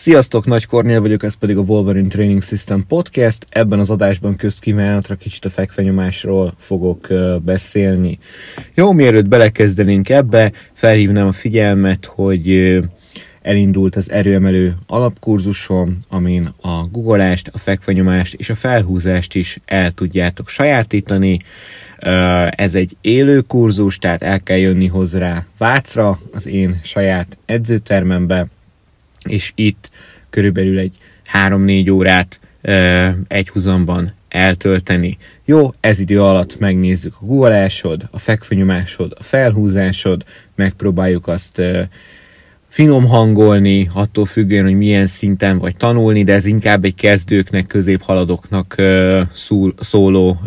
Sziasztok, Nagy Kornél vagyok, ez pedig a Wolverine Training System Podcast. Ebben az adásban közkívánatra kicsit a fekvenyomásról fogok beszélni. Jó, mielőtt belekezdenénk ebbe, felhívnám a figyelmet, hogy elindult az erőemelő alapkurzusom, amin a guggolást, a fekvenyomást és a felhúzást is el tudjátok sajátítani. Ez egy élő kurzus, tehát el kell jönni hozzá Vácra, az én saját edzőtermembe, és itt körülbelül egy 3-4 órát egy huzamban eltölteni. Jó, ez idő alatt megnézzük a guggolásod, a fekvenyomásod, a felhúzásod, megpróbáljuk azt finom hangolni, attól függően, hogy milyen szinten vagy tanulni, de ez inkább egy kezdőknek, középhaladóknak szól, szóló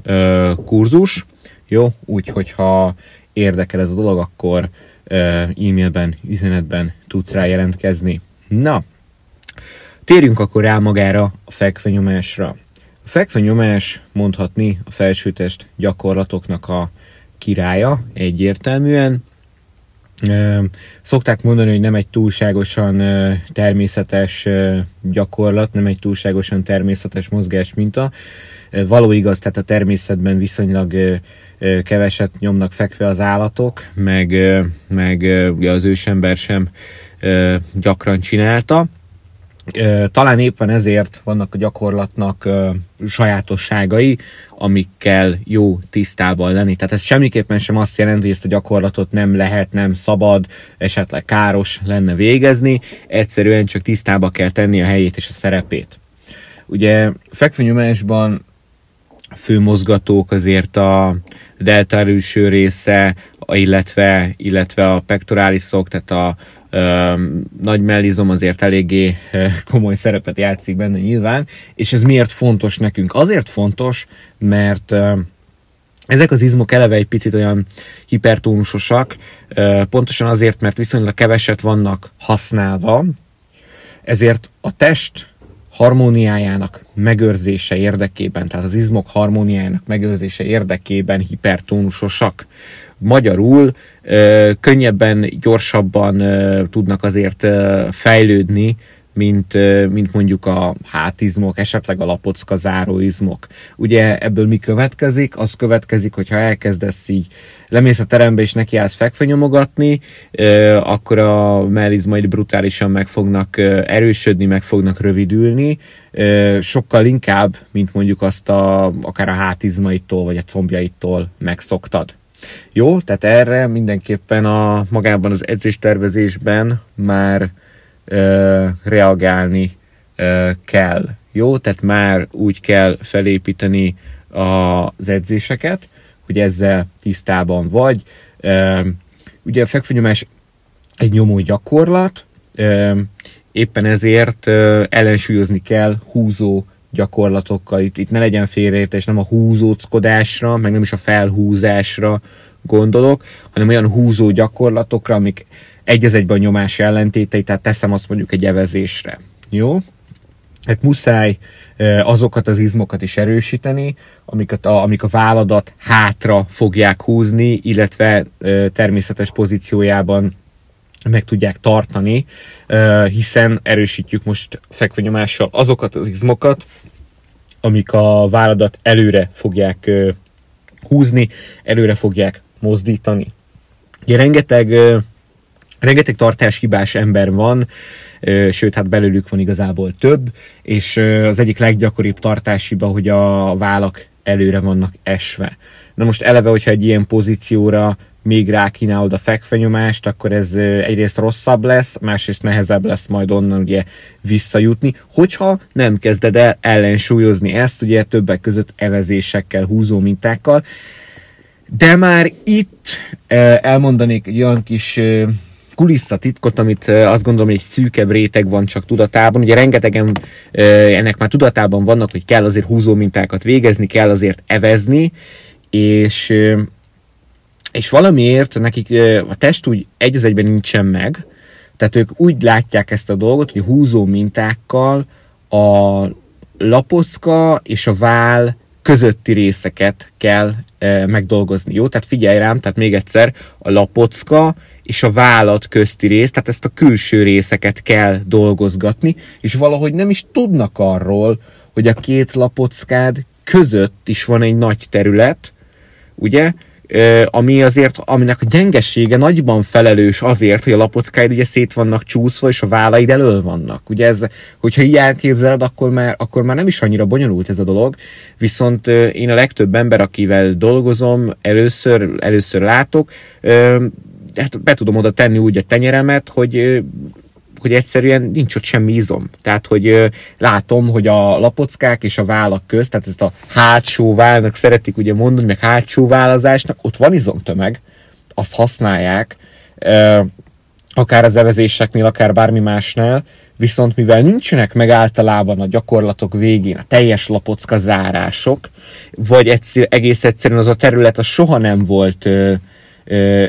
kurzus. Jó, úgyhogy ha érdekel ez a dolog, akkor e-mailben, üzenetben tudsz rá jelentkezni. Na, térjünk akkor rá magára a fekvenyomásra. A fekvenyomás mondhatni a felsőtest gyakorlatoknak a királya egyértelműen. Szokták mondani, hogy nem egy túlságosan természetes gyakorlat, nem egy túlságosan természetes mozgás minta. Való igaz, tehát a természetben viszonylag keveset nyomnak fekve az állatok, meg, meg az ősember sem gyakran csinálta. Talán éppen ezért vannak a gyakorlatnak sajátosságai, amikkel jó tisztában lenni. Tehát ez semmiképpen sem azt jelenti, hogy ezt a gyakorlatot nem lehet, nem szabad, esetleg káros lenne végezni, egyszerűen csak tisztába kell tenni a helyét és a szerepét. Ugye fekvőnyomásban fő mozgatók azért a delta erőső része, illetve, illetve a pectoralis szok, tehát a ö, nagy mellizom azért eléggé komoly szerepet játszik benne nyilván, és ez miért fontos nekünk? Azért fontos, mert ö, ezek az izmok eleve egy picit olyan hipertónusosak, pontosan azért, mert viszonylag keveset vannak használva, ezért a test harmóniájának megőrzése érdekében, tehát az izmok harmóniájának megőrzése érdekében hipertónusosak. Magyarul könnyebben, gyorsabban tudnak azért fejlődni mint, mint mondjuk a hátizmok, esetleg a lapocka záróizmok. Ugye ebből mi következik? Az következik, hogyha elkezdesz így lemész a terembe és nekiállsz fekvenyomogatni, akkor a mellizmaid brutálisan meg fognak erősödni, meg fognak rövidülni, sokkal inkább, mint mondjuk azt a, akár a hátizmaitól vagy a combjaitól megszoktad. Jó, tehát erre mindenképpen a magában az edzéstervezésben már reagálni kell. Jó, tehát már úgy kell felépíteni az edzéseket, hogy ezzel tisztában vagy. Ugye a fekvőnyomás egy nyomó gyakorlat, éppen ezért ellensúlyozni kell húzó gyakorlatokkal. Itt, itt ne legyen félreértés, nem a húzóckodásra, meg nem is a felhúzásra gondolok, hanem olyan húzó gyakorlatokra, amik egy az egyben a nyomás ellentétei, tehát teszem azt mondjuk egy evezésre. Jó? Hát muszáj azokat az izmokat is erősíteni, amiket a, amik a válladat hátra fogják húzni, illetve természetes pozíciójában meg tudják tartani, hiszen erősítjük most fekvenyomással azokat az izmokat, amik a válladat előre fogják húzni, előre fogják mozdítani. Ugye rengeteg rengeteg tartáshibás ember van, sőt, hát belőlük van igazából több, és az egyik leggyakoribb tartáshiba, hogy a vállak előre vannak esve. Na most eleve, hogyha egy ilyen pozícióra még rákínálod a fekvenyomást, akkor ez egyrészt rosszabb lesz, másrészt nehezebb lesz majd onnan ugye visszajutni, hogyha nem kezded el ellensúlyozni ezt, ugye többek között evezésekkel, húzó mintákkal. De már itt elmondanék egy olyan kis kulisszatitkot, amit azt gondolom, hogy egy szűkebb réteg van csak tudatában. Ugye rengetegen ennek már tudatában vannak, hogy kell azért húzó mintákat végezni, kell azért evezni, és, és valamiért nekik a test úgy egy az egyben nincsen meg, tehát ők úgy látják ezt a dolgot, hogy húzó mintákkal a lapocka és a vál közötti részeket kell e, megdolgozni. Jó? Tehát figyelj rám, tehát még egyszer, a lapocka és a vállat közti rész, tehát ezt a külső részeket kell dolgozgatni, és valahogy nem is tudnak arról, hogy a két lapockád között is van egy nagy terület, ugye, ami azért, aminek a gyengessége nagyban felelős azért, hogy a lapockáid ugye szét vannak csúszva, és a vállaid elől vannak. Ugye ez, hogyha így elképzeled, akkor már, akkor már nem is annyira bonyolult ez a dolog, viszont én a legtöbb ember, akivel dolgozom, először, először látok, hát be tudom oda tenni úgy a tenyeremet, hogy hogy egyszerűen nincs ott semmi izom. Tehát, hogy ö, látom, hogy a lapockák és a vállak közt, tehát ezt a hátsó válnak szeretik ugye mondani, meg hátsó válazásnak, ott van izomtömeg, azt használják, ö, akár az evezéseknél, akár bármi másnál, viszont mivel nincsenek meg általában a gyakorlatok végén a teljes lapocka zárások, vagy egyszer, egész egyszerűen az a terület az soha nem volt ö,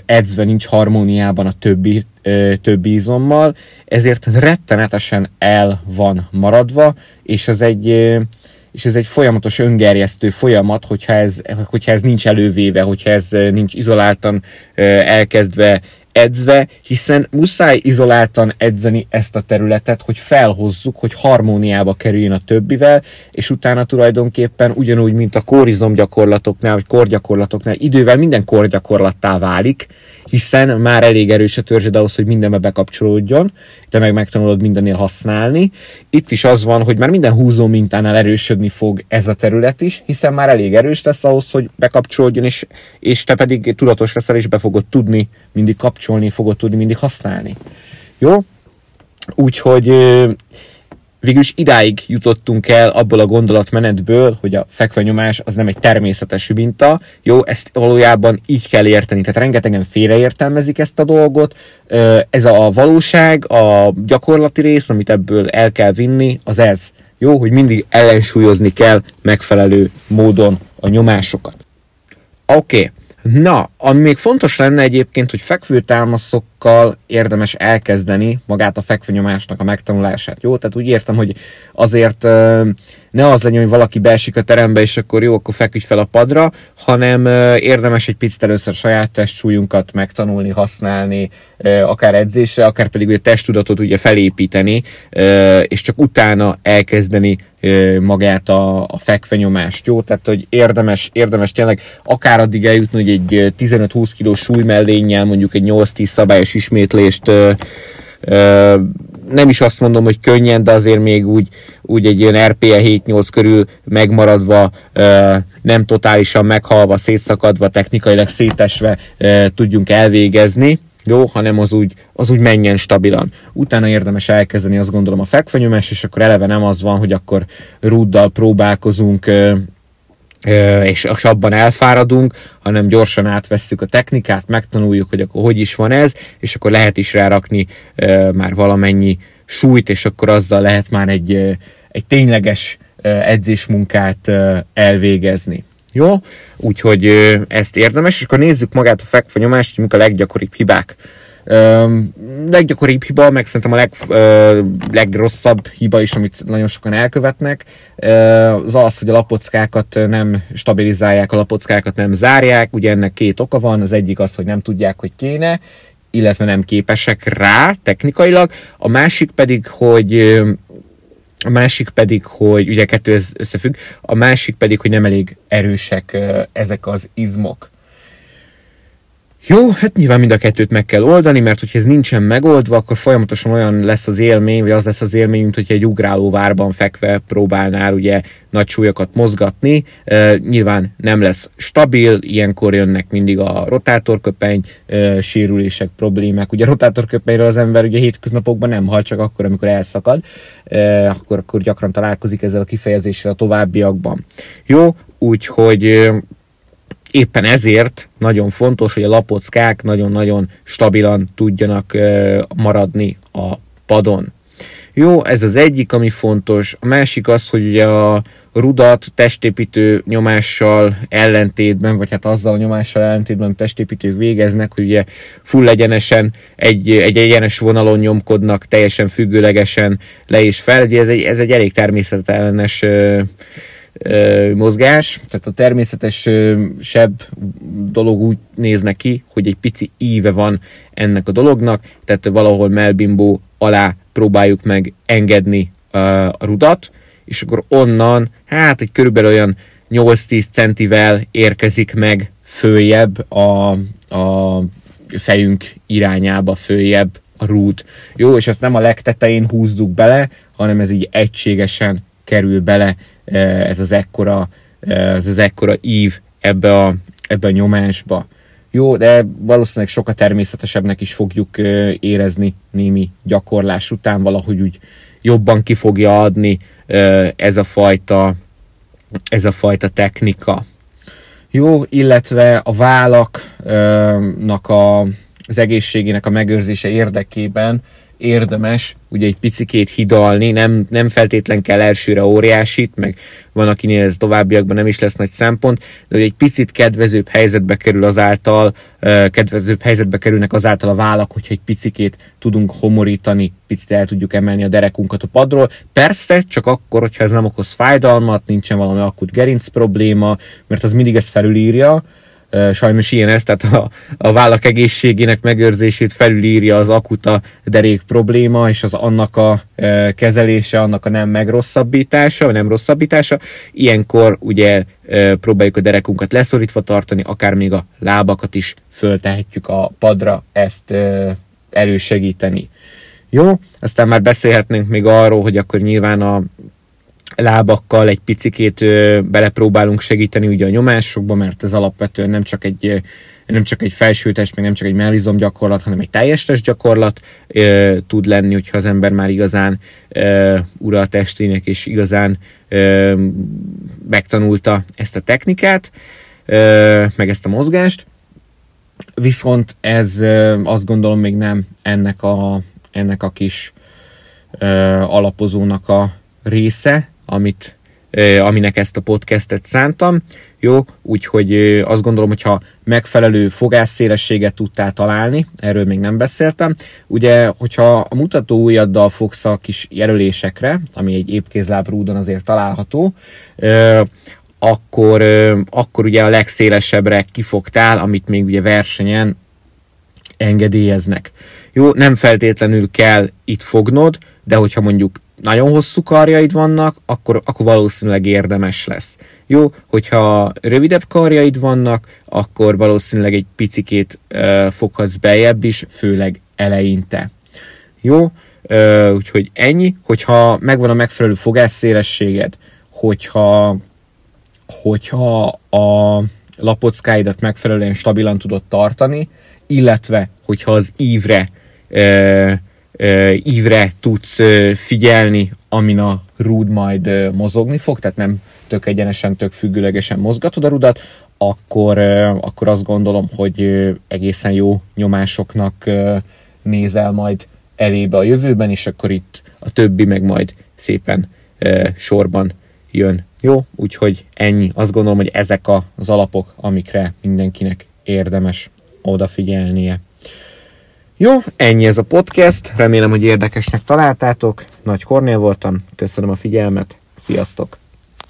edzve, nincs harmóniában a többi többi izommal, ezért rettenetesen el van maradva, és ez egy, és ez egy folyamatos öngerjesztő folyamat, hogyha ez, hogyha ez nincs elővéve, hogyha ez nincs izoláltan elkezdve edzve, hiszen muszáj izoláltan edzeni ezt a területet, hogy felhozzuk, hogy harmóniába kerüljön a többivel, és utána tulajdonképpen ugyanúgy, mint a kórizom gyakorlatoknál, vagy korgyakorlatoknál, idővel minden korgyakorlattá válik, hiszen már elég erős a törzsed ahhoz, hogy mindenbe bekapcsolódjon, te meg megtanulod mindennél használni. Itt is az van, hogy már minden húzó mintánál erősödni fog ez a terület is, hiszen már elég erős lesz ahhoz, hogy bekapcsolódjon, és, és te pedig tudatos leszel, és be fogod tudni mindig kapcsolni, fogod tudni mindig használni. Jó? Úgyhogy végülis idáig jutottunk el abból a gondolatmenetből, hogy a fekvenyomás az nem egy természetes minta. Jó, ezt valójában így kell érteni. Tehát rengetegen félreértelmezik ezt a dolgot. Ez a valóság, a gyakorlati rész, amit ebből el kell vinni, az ez. Jó, hogy mindig ellensúlyozni kell megfelelő módon a nyomásokat. Oké, okay. Na, ami még fontos lenne egyébként, hogy fekvőtámaszokkal érdemes elkezdeni magát a fekvőnyomásnak a megtanulását. Jó? Tehát úgy értem, hogy azért ne az legyen, hogy valaki beesik a terembe, és akkor jó, akkor feküdj fel a padra, hanem érdemes egy picit először saját testsúlyunkat megtanulni, használni, akár edzésre, akár pedig a testtudatot ugye felépíteni, és csak utána elkezdeni magát a, a fekvenyomást, jó? Tehát, hogy érdemes, érdemes tényleg akár addig eljutni, hogy egy 15-20 kilós súly mellénnyel mondjuk egy 8-10 szabályos ismétlést nem is azt mondom, hogy könnyen, de azért még úgy, úgy egy ilyen RPE 7-8 körül megmaradva, nem totálisan meghalva, szétszakadva, technikailag szétesve tudjunk elvégezni jó, hanem az úgy, az úgy menjen stabilan. Utána érdemes elkezdeni azt gondolom a fekvenyomás, és akkor eleve nem az van, hogy akkor rúddal próbálkozunk, és abban elfáradunk, hanem gyorsan átvesszük a technikát, megtanuljuk, hogy akkor hogy is van ez, és akkor lehet is rárakni már valamennyi súlyt, és akkor azzal lehet már egy, egy tényleges edzésmunkát elvégezni. Jó? Úgyhogy ezt érdemes, és akkor nézzük magát a fekvenyomást, mik a leggyakoribb hibák. Leggyakoribb hiba, meg szerintem a leg, uh, legrosszabb hiba is, amit nagyon sokan elkövetnek, uh, az az, hogy a lapockákat nem stabilizálják, a lapockákat nem zárják. Ugye ennek két oka van, az egyik az, hogy nem tudják, hogy kéne, illetve nem képesek rá technikailag, a másik pedig, hogy a másik pedig, hogy ugye kettő összefügg, a másik pedig, hogy nem elég erősek ezek az izmok. Jó, hát nyilván mind a kettőt meg kell oldani, mert hogyha ez nincsen megoldva, akkor folyamatosan olyan lesz az élmény, vagy az lesz az élmény, mint hogy egy ugráló várban fekve próbálnál ugye nagy súlyokat mozgatni. E, nyilván nem lesz stabil, ilyenkor jönnek mindig a rotátorköpeny, e, sérülések, problémák. Ugye a rotátorköpenyről az ember ugye hétköznapokban nem hal, csak akkor, amikor elszakad, e, akkor, akkor gyakran találkozik ezzel a kifejezéssel a továbbiakban. Jó, úgyhogy éppen ezért nagyon fontos, hogy a lapockák nagyon-nagyon stabilan tudjanak maradni a padon. Jó, ez az egyik, ami fontos. A másik az, hogy ugye a rudat testépítő nyomással ellentétben, vagy hát azzal a nyomással ellentétben, amit testépítők végeznek, hogy ugye full egyenesen egy, egy egyenes vonalon nyomkodnak, teljesen függőlegesen le és fel. Ugye ez egy, ez egy elég természetellenes mozgás, tehát a természetes sebb dolog úgy néz neki, hogy egy pici íve van ennek a dolognak, tehát valahol melbimbó alá próbáljuk meg engedni a rudat, és akkor onnan, hát egy körülbelül olyan 8-10 centivel érkezik meg följebb a, a fejünk irányába, följebb a rút. Jó, és ezt nem a legtetején húzzuk bele, hanem ez így egységesen kerül bele ez az ekkora, ez az ekkora ív ebbe a, ebbe a nyomásba. Jó, de valószínűleg sokkal természetesebbnek is fogjuk érezni némi gyakorlás után, valahogy úgy jobban ki fogja adni ez a fajta, ez a fajta technika. Jó, illetve a vállaknak a, az egészségének a megőrzése érdekében érdemes ugye egy picikét hidalni, nem, nem feltétlen kell elsőre óriásit, meg van, akinél ez továbbiakban nem is lesz nagy szempont, de hogy egy picit kedvezőbb helyzetbe kerül azáltal, kedvezőbb helyzetbe kerülnek azáltal a vállak, hogyha egy picikét tudunk homorítani, picit el tudjuk emelni a derekunkat a padról. Persze, csak akkor, hogyha ez nem okoz fájdalmat, nincsen valami akut gerinc probléma, mert az mindig ezt felülírja, sajnos ilyen ez, tehát a, a vállak egészségének megőrzését felülírja az akuta derék probléma, és az annak a kezelése, annak a nem megrosszabbítása, vagy nem rosszabbítása. Ilyenkor ugye próbáljuk a derekunkat leszorítva tartani, akár még a lábakat is föltehetjük a padra, ezt elősegíteni. Jó, aztán már beszélhetnénk még arról, hogy akkor nyilván a lábakkal egy picikét ö, belepróbálunk segíteni ugye a nyomásokba, mert ez alapvetően nem csak egy nem csak egy felsőtest, meg nem csak egy mellizom gyakorlat, hanem egy teljes test gyakorlat ö, tud lenni, hogyha az ember már igazán ö, ura a testének, és igazán ö, megtanulta ezt a technikát, ö, meg ezt a mozgást. Viszont ez ö, azt gondolom még nem ennek a, ennek a kis ö, alapozónak a része, amit, aminek ezt a podcastet szántam. Jó, úgyhogy azt gondolom, hogyha megfelelő fogásszélességet tudtál találni, erről még nem beszéltem. Ugye, hogyha a mutató ujjaddal fogsz a kis jelölésekre, ami egy épkézlábrúdon azért található, akkor, akkor ugye a legszélesebbre kifogtál, amit még ugye versenyen engedélyeznek. Jó, nem feltétlenül kell itt fognod, de hogyha mondjuk nagyon hosszú karjaid vannak, akkor, akkor valószínűleg érdemes lesz. Jó, hogyha rövidebb karjaid vannak, akkor valószínűleg egy picikét uh, foghatsz bejebb is, főleg eleinte. Jó, uh, úgyhogy ennyi, hogyha megvan a megfelelő fogásszélességed, hogyha, hogyha a lapockáidat megfelelően stabilan tudod tartani, illetve hogyha az ívre uh, ívre tudsz figyelni, amin a rúd majd mozogni fog, tehát nem tök egyenesen, tök függőlegesen mozgatod a rudat, akkor, akkor azt gondolom, hogy egészen jó nyomásoknak nézel majd elébe a jövőben, és akkor itt a többi meg majd szépen sorban jön. Jó, úgyhogy ennyi. Azt gondolom, hogy ezek az alapok, amikre mindenkinek érdemes odafigyelnie. Jó, ennyi ez a podcast, remélem, hogy érdekesnek találtátok. Nagy Kornél voltam, köszönöm a figyelmet, sziasztok!